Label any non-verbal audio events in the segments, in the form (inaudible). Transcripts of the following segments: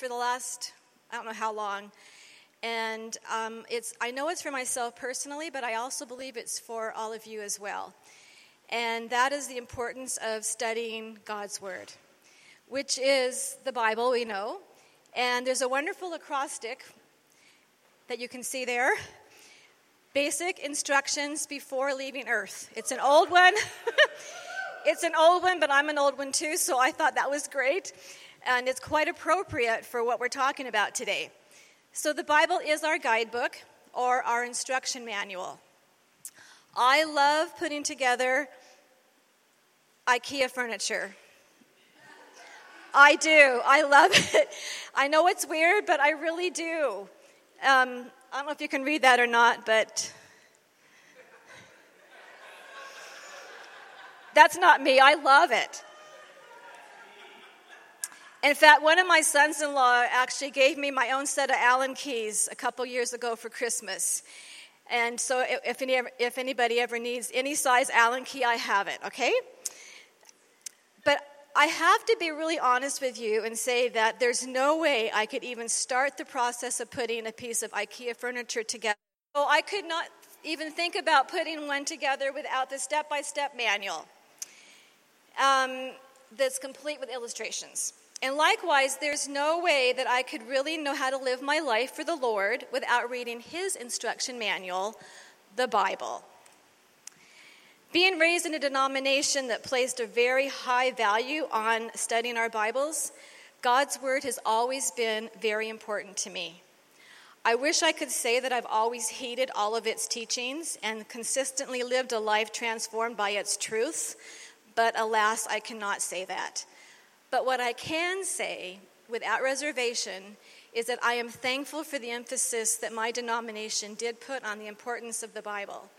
for the last, I don't know how long. And um, it's, I know it's for myself personally, but I also believe it's for all of you as well. And that is the importance of studying God's Word, which is the Bible, we know. And there's a wonderful acrostic that you can see there Basic Instructions Before Leaving Earth. It's an old one. (laughs) it's an old one, but I'm an old one too, so I thought that was great. And it's quite appropriate for what we're talking about today. So, the Bible is our guidebook or our instruction manual. I love putting together IKEA furniture. I do. I love it. I know it's weird, but I really do. Um, I don't know if you can read that or not, but that's not me. I love it. In fact, one of my sons in law actually gave me my own set of Allen keys a couple years ago for Christmas. And so if, any, if anybody ever needs any size Allen key, I have it, okay? But I have to be really honest with you and say that there's no way I could even start the process of putting a piece of IKEA furniture together. So I could not even think about putting one together without the step by step manual um, that's complete with illustrations. And likewise, there's no way that I could really know how to live my life for the Lord without reading His instruction manual, the Bible. Being raised in a denomination that placed a very high value on studying our Bibles, God's Word has always been very important to me. I wish I could say that I've always hated all of its teachings and consistently lived a life transformed by its truths, but alas, I cannot say that. But what I can say without reservation is that I am thankful for the emphasis that my denomination did put on the importance of the Bible.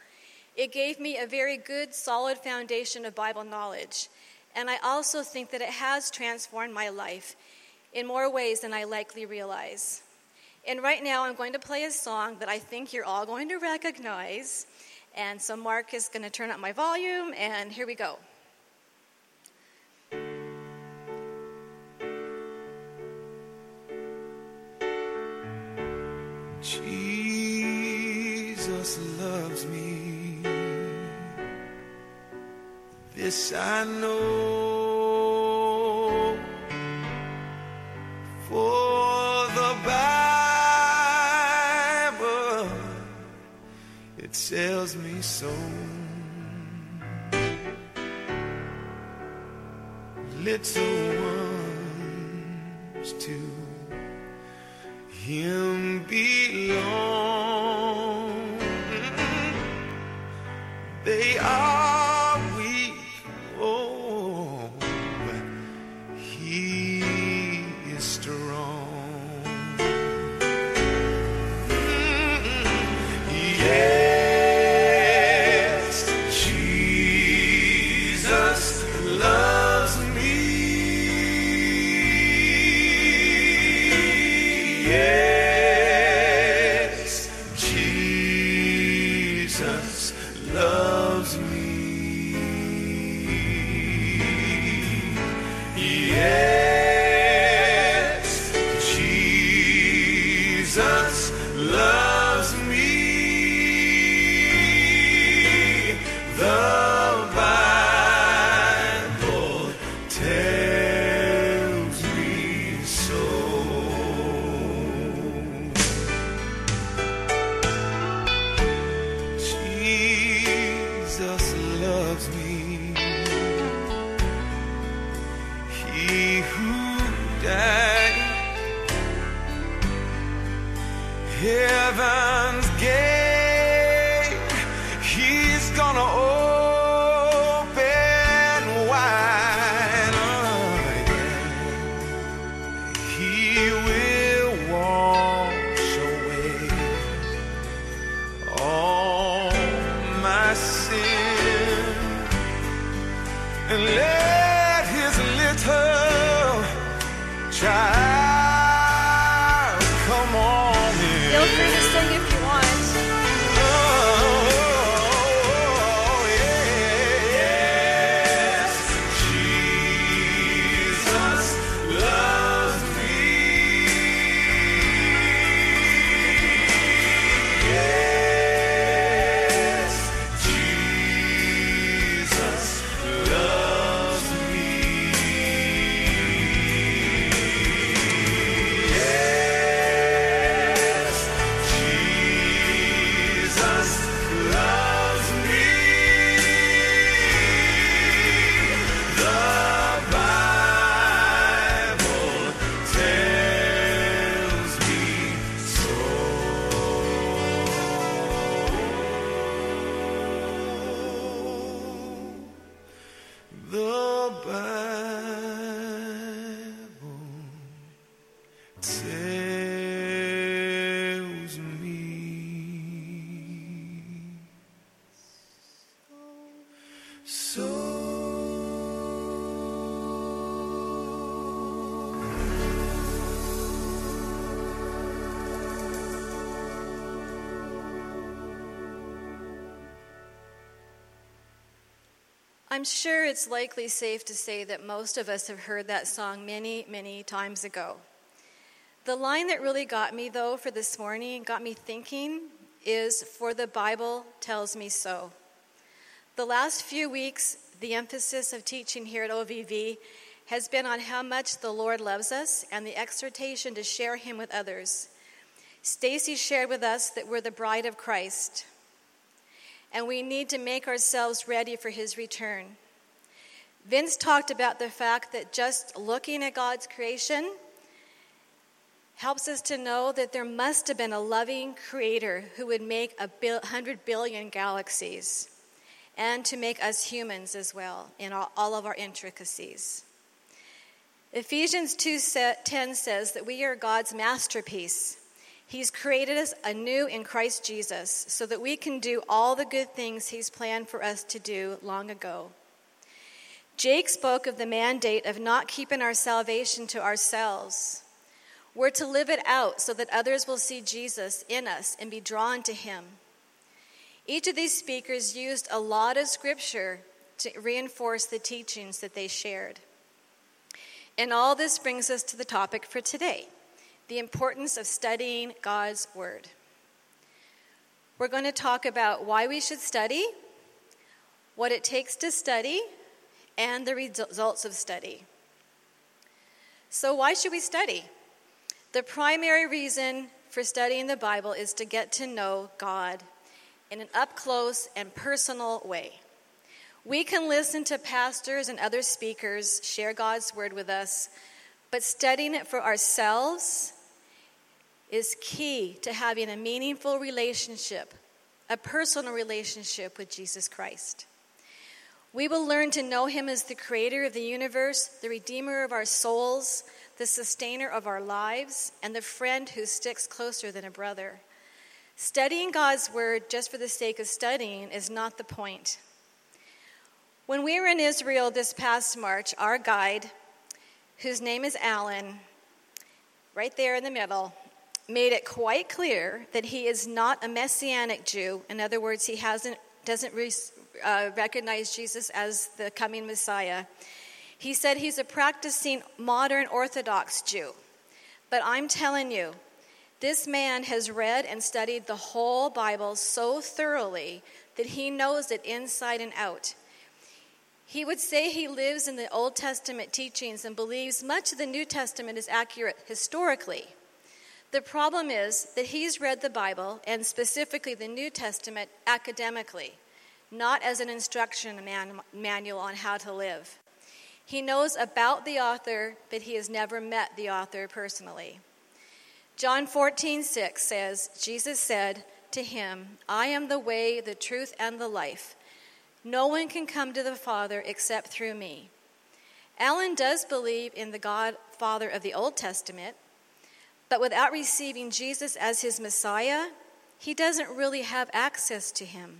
It gave me a very good, solid foundation of Bible knowledge. And I also think that it has transformed my life in more ways than I likely realize. And right now, I'm going to play a song that I think you're all going to recognize. And so, Mark is going to turn up my volume, and here we go. Loves me. This I know, for the Bible it tells me so. Little ones to Him belong. They are. Yeah! I'm sure it's likely safe to say that most of us have heard that song many, many times ago. The line that really got me, though, for this morning, got me thinking, is For the Bible tells me so. The last few weeks, the emphasis of teaching here at OVV has been on how much the Lord loves us and the exhortation to share Him with others. Stacy shared with us that we're the bride of Christ and we need to make ourselves ready for his return. Vince talked about the fact that just looking at God's creation helps us to know that there must have been a loving creator who would make a hundred billion galaxies and to make us humans as well in all, all of our intricacies. Ephesians 2:10 says that we are God's masterpiece. He's created us anew in Christ Jesus so that we can do all the good things He's planned for us to do long ago. Jake spoke of the mandate of not keeping our salvation to ourselves. We're to live it out so that others will see Jesus in us and be drawn to Him. Each of these speakers used a lot of scripture to reinforce the teachings that they shared. And all this brings us to the topic for today the importance of studying God's Word. We're going to talk about why we should study, what it takes to study, and the results of study. So, why should we study? The primary reason for studying the Bible is to get to know God in an up close and personal way. We can listen to pastors and other speakers share God's word with us, but studying it for ourselves is key to having a meaningful relationship, a personal relationship with Jesus Christ. We will learn to know him as the creator of the universe, the redeemer of our souls, the sustainer of our lives, and the friend who sticks closer than a brother. Studying God's word just for the sake of studying is not the point. When we were in Israel this past March, our guide, whose name is Alan, right there in the middle, made it quite clear that he is not a messianic Jew. In other words, he hasn't, doesn't re, uh, recognize Jesus as the coming Messiah. He said he's a practicing modern Orthodox Jew. But I'm telling you, this man has read and studied the whole Bible so thoroughly that he knows it inside and out. He would say he lives in the Old Testament teachings and believes much of the New Testament is accurate historically. The problem is that he's read the Bible, and specifically the New Testament, academically, not as an instruction man- manual on how to live. He knows about the author, but he has never met the author personally. John 14, 6 says, Jesus said to him, I am the way, the truth, and the life. No one can come to the Father except through me. Alan does believe in the God Father of the Old Testament, but without receiving Jesus as his Messiah, he doesn't really have access to him.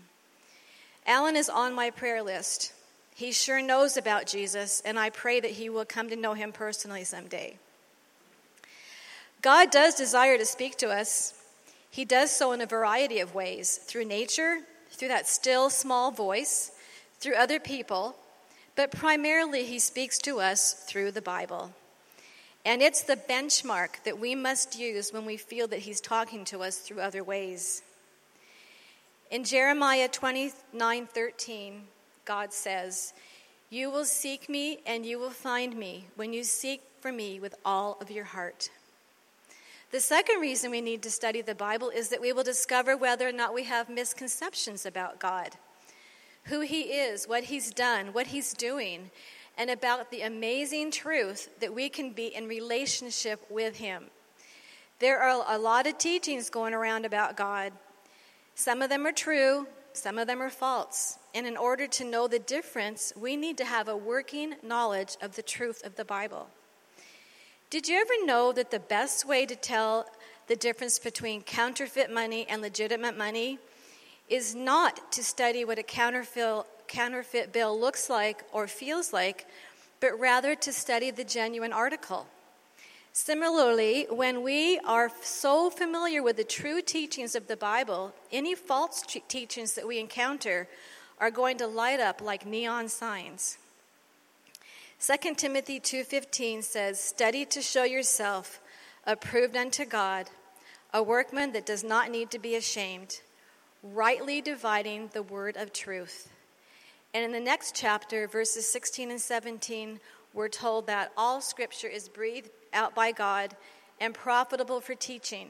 Alan is on my prayer list. He sure knows about Jesus, and I pray that he will come to know him personally someday. God does desire to speak to us. He does so in a variety of ways through nature, through that still small voice, through other people, but primarily he speaks to us through the Bible. And it's the benchmark that we must use when we feel that He's talking to us through other ways. In Jeremiah 29 13, God says, You will seek me and you will find me when you seek for me with all of your heart. The second reason we need to study the Bible is that we will discover whether or not we have misconceptions about God, who He is, what He's done, what He's doing, and about the amazing truth that we can be in relationship with Him. There are a lot of teachings going around about God. Some of them are true, some of them are false. And in order to know the difference, we need to have a working knowledge of the truth of the Bible. Did you ever know that the best way to tell the difference between counterfeit money and legitimate money is not to study what a counterfeit, counterfeit bill looks like or feels like, but rather to study the genuine article? Similarly, when we are so familiar with the true teachings of the Bible, any false teachings that we encounter are going to light up like neon signs. 2 Timothy 2:15 says, "Study to show yourself approved unto God, a workman that does not need to be ashamed, rightly dividing the word of truth." And in the next chapter, verses 16 and 17, we're told that all scripture is breathed out by God and profitable for teaching,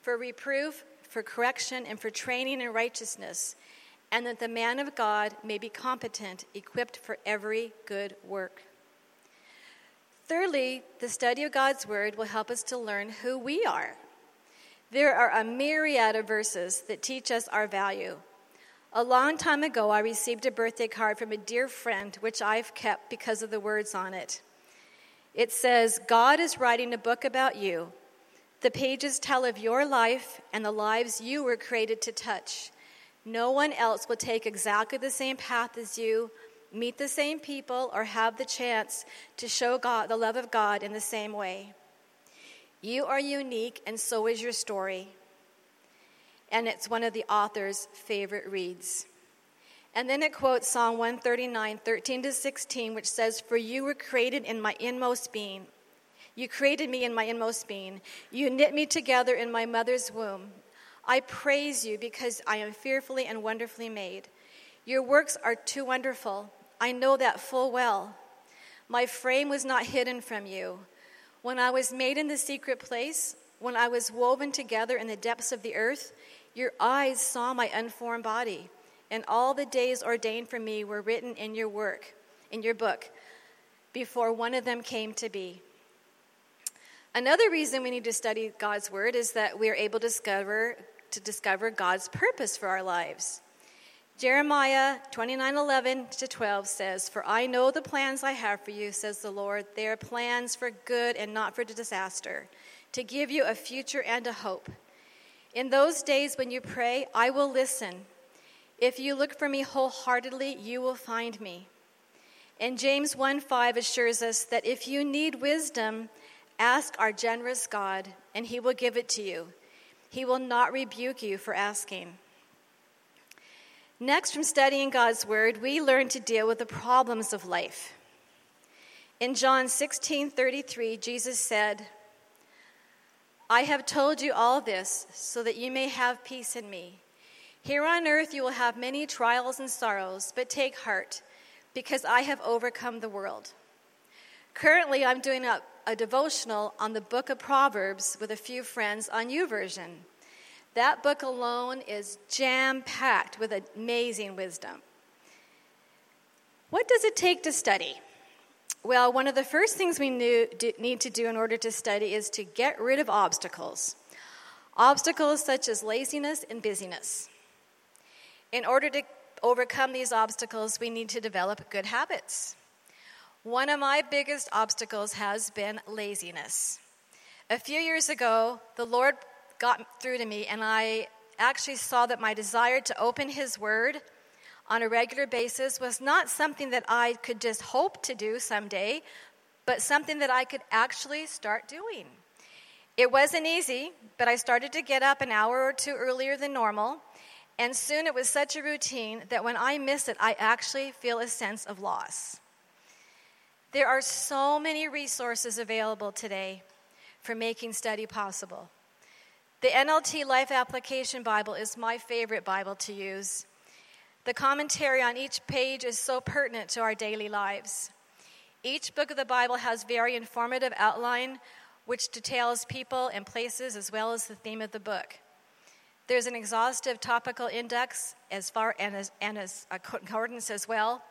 for reproof, for correction, and for training in righteousness, and that the man of God may be competent, equipped for every good work. Thirdly, the study of God's Word will help us to learn who we are. There are a myriad of verses that teach us our value. A long time ago, I received a birthday card from a dear friend, which I've kept because of the words on it. It says, God is writing a book about you. The pages tell of your life and the lives you were created to touch. No one else will take exactly the same path as you, meet the same people, or have the chance to show God the love of God in the same way. You are unique, and so is your story. And it's one of the author's favorite reads. And then it quotes Psalm 139, 13 to 16, which says, For you were created in my inmost being. You created me in my inmost being. You knit me together in my mother's womb. I praise you because I am fearfully and wonderfully made. Your works are too wonderful. I know that full well. My frame was not hidden from you. When I was made in the secret place, when I was woven together in the depths of the earth, your eyes saw my unformed body and all the days ordained for me were written in your work, in your book, before one of them came to be. Another reason we need to study God's word is that we are able to discover to discover God's purpose for our lives. Jeremiah 29:11 to 12 says, "For I know the plans I have for you," says the Lord. "They are plans for good and not for disaster, to give you a future and a hope. In those days when you pray, I will listen if you look for me wholeheartedly, you will find me. And James 1 5 assures us that if you need wisdom, ask our generous God, and he will give it to you. He will not rebuke you for asking. Next, from studying God's word, we learn to deal with the problems of life. In John 16 33, Jesus said, I have told you all this so that you may have peace in me. Here on earth you will have many trials and sorrows, but take heart, because I have overcome the world. Currently, I'm doing a, a devotional on the book of Proverbs with a few friends on YouVersion. That book alone is jam packed with amazing wisdom. What does it take to study? Well, one of the first things we knew, need to do in order to study is to get rid of obstacles. Obstacles such as laziness and busyness. In order to overcome these obstacles, we need to develop good habits. One of my biggest obstacles has been laziness. A few years ago, the Lord got through to me, and I actually saw that my desire to open His Word on a regular basis was not something that I could just hope to do someday, but something that I could actually start doing. It wasn't easy, but I started to get up an hour or two earlier than normal. And soon it was such a routine that when I miss it, I actually feel a sense of loss. There are so many resources available today for making study possible. The NLT Life Application Bible is my favorite Bible to use. The commentary on each page is so pertinent to our daily lives. Each book of the Bible has very informative outline which details people and places as well as the theme of the book. There's an exhaustive topical index as far and as, and as a concordance as well.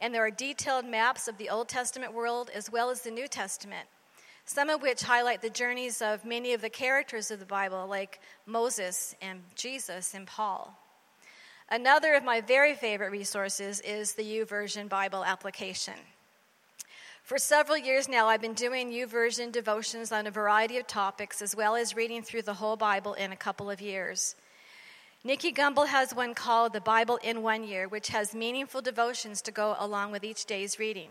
And there are detailed maps of the Old Testament world as well as the New Testament, some of which highlight the journeys of many of the characters of the Bible, like Moses and Jesus and Paul. Another of my very favorite resources is the YouVersion Bible application. For several years now, I've been doing YouVersion devotions on a variety of topics, as well as reading through the whole Bible in a couple of years. Nicky Gumbel has one called The Bible in One Year, which has meaningful devotions to go along with each day's reading.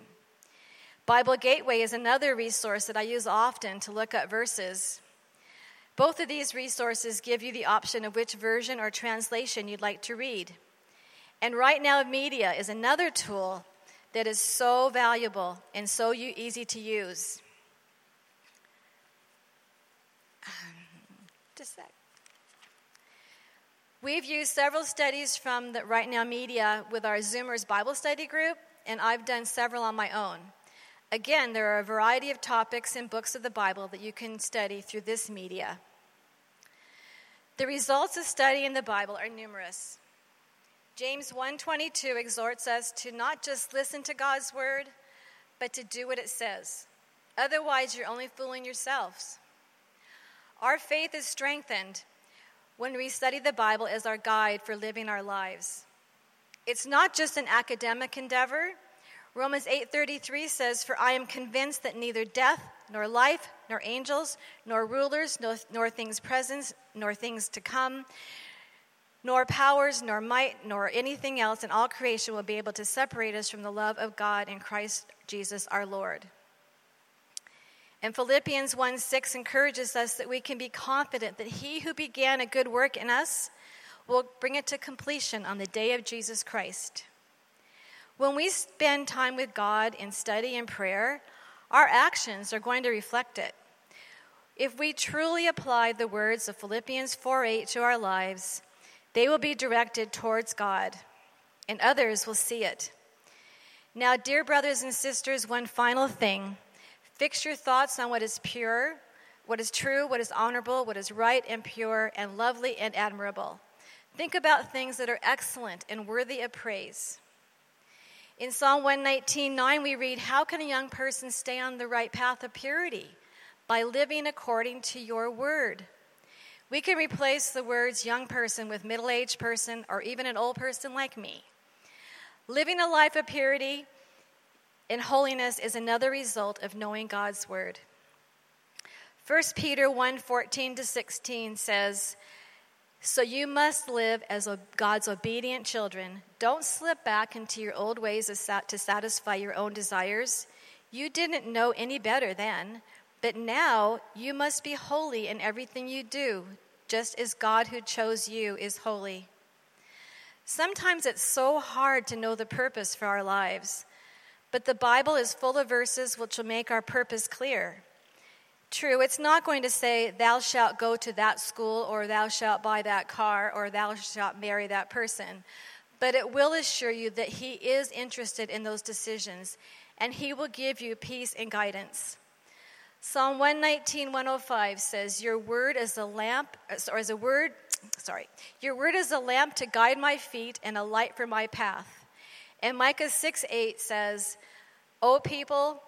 Bible Gateway is another resource that I use often to look up verses. Both of these resources give you the option of which version or translation you'd like to read. And Right Now Media is another tool that is so valuable and so easy to use. Um, just that. We've used several studies from the Right Now Media with our Zoomers Bible study group, and I've done several on my own. Again, there are a variety of topics and books of the Bible that you can study through this media. The results of studying the Bible are numerous. James 1:22 exhorts us to not just listen to God's word, but to do what it says. Otherwise, you're only fooling yourselves. Our faith is strengthened when we study the Bible as our guide for living our lives. It's not just an academic endeavor. Romans 8:33 says, "For I am convinced that neither death, nor life, nor angels, nor rulers, nor, nor things present, nor things to come, nor powers, nor might, nor anything else in all creation will be able to separate us from the love of God in Christ Jesus our Lord. And Philippians 1 6 encourages us that we can be confident that he who began a good work in us will bring it to completion on the day of Jesus Christ. When we spend time with God in study and prayer, our actions are going to reflect it. If we truly apply the words of Philippians 4 8 to our lives, they will be directed towards God, and others will see it. Now, dear brothers and sisters, one final thing fix your thoughts on what is pure, what is true, what is honorable, what is right and pure, and lovely and admirable. Think about things that are excellent and worthy of praise. In Psalm 119:9 we read, "How can a young person stay on the right path of purity? By living according to your word." We can replace the words young person with middle aged person or even an old person like me. Living a life of purity and holiness is another result of knowing God's word. 1 Peter 1 14 to 16 says, So you must live as God's obedient children. Don't slip back into your old ways to satisfy your own desires. You didn't know any better then, but now you must be holy in everything you do, just as God who chose you is holy. Sometimes it's so hard to know the purpose for our lives, but the Bible is full of verses which will make our purpose clear. True, it's not going to say, Thou shalt go to that school, or Thou shalt buy that car, or Thou shalt marry that person. But it will assure you that He is interested in those decisions, and He will give you peace and guidance. Psalm 119, 105 says, Your word is a lamp, or as a word, sorry, your word is a lamp to guide my feet and a light for my path. And Micah 6, 8 says, O people,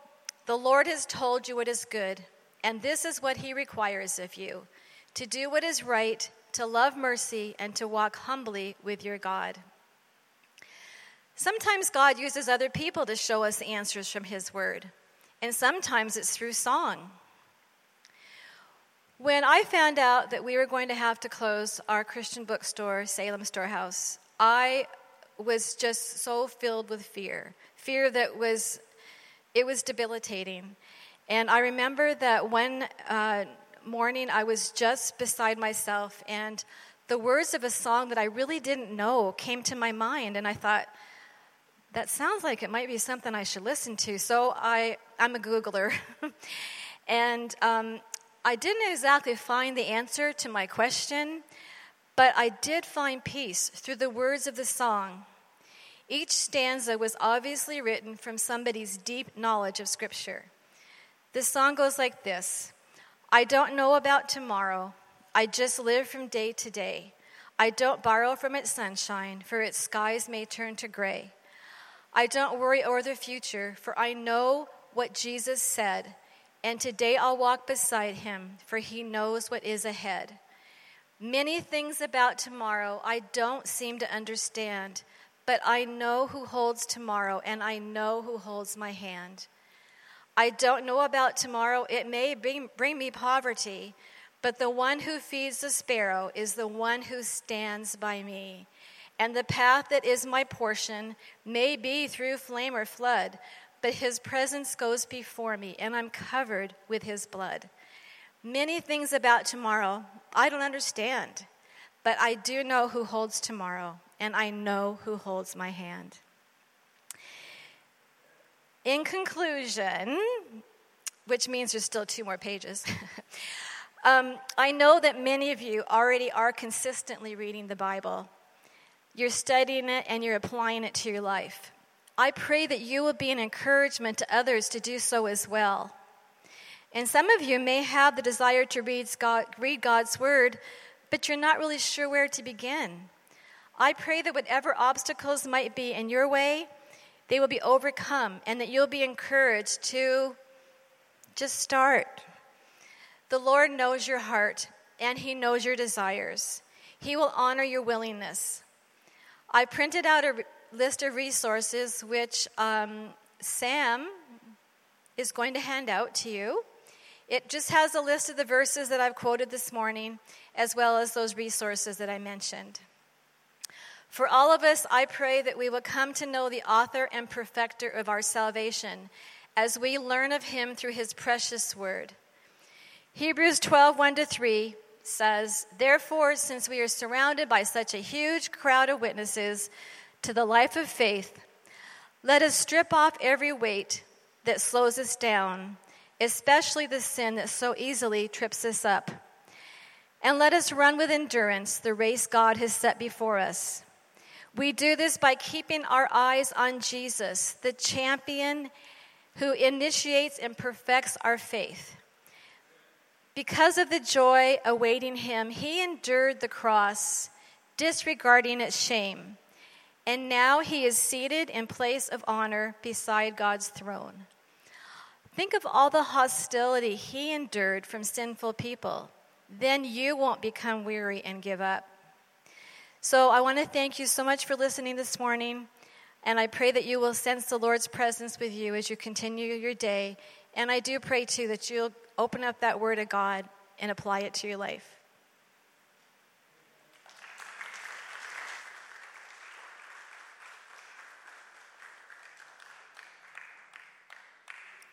the Lord has told you what is good, and this is what he requires of you to do what is right, to love mercy, and to walk humbly with your God. Sometimes God uses other people to show us answers from his word and sometimes it's through song. When I found out that we were going to have to close our Christian bookstore, Salem Storehouse, I was just so filled with fear. Fear that was, it was debilitating. And I remember that one uh, morning I was just beside myself, and the words of a song that I really didn't know came to my mind, and I thought, that sounds like it might be something I should listen to. So I, I'm a Googler. (laughs) and um, I didn't exactly find the answer to my question, but I did find peace through the words of the song. Each stanza was obviously written from somebody's deep knowledge of Scripture. The song goes like this I don't know about tomorrow, I just live from day to day. I don't borrow from its sunshine, for its skies may turn to gray. I don't worry over the future, for I know what Jesus said, and today I'll walk beside him, for he knows what is ahead. Many things about tomorrow I don't seem to understand, but I know who holds tomorrow, and I know who holds my hand. I don't know about tomorrow. It may bring, bring me poverty, but the one who feeds the sparrow is the one who stands by me. And the path that is my portion may be through flame or flood, but his presence goes before me, and I'm covered with his blood. Many things about tomorrow I don't understand, but I do know who holds tomorrow, and I know who holds my hand. In conclusion, which means there's still two more pages, (laughs) um, I know that many of you already are consistently reading the Bible. You're studying it and you're applying it to your life. I pray that you will be an encouragement to others to do so as well. And some of you may have the desire to read, God, read God's Word, but you're not really sure where to begin. I pray that whatever obstacles might be in your way, they will be overcome and that you'll be encouraged to just start. The Lord knows your heart and He knows your desires. He will honor your willingness. I printed out a list of resources which um, Sam is going to hand out to you. It just has a list of the verses that I've quoted this morning, as well as those resources that I mentioned. For all of us, I pray that we will come to know the author and perfecter of our salvation as we learn of him through his precious word. Hebrews 12 1 to 3 says, Therefore, since we are surrounded by such a huge crowd of witnesses to the life of faith, let us strip off every weight that slows us down, especially the sin that so easily trips us up. And let us run with endurance the race God has set before us we do this by keeping our eyes on Jesus, the champion who initiates and perfects our faith. Because of the joy awaiting him, he endured the cross, disregarding its shame. And now he is seated in place of honor beside God's throne. Think of all the hostility he endured from sinful people. Then you won't become weary and give up. So I want to thank you so much for listening this morning. And I pray that you will sense the Lord's presence with you as you continue your day. And I do pray too that you'll open up that word of God and apply it to your life.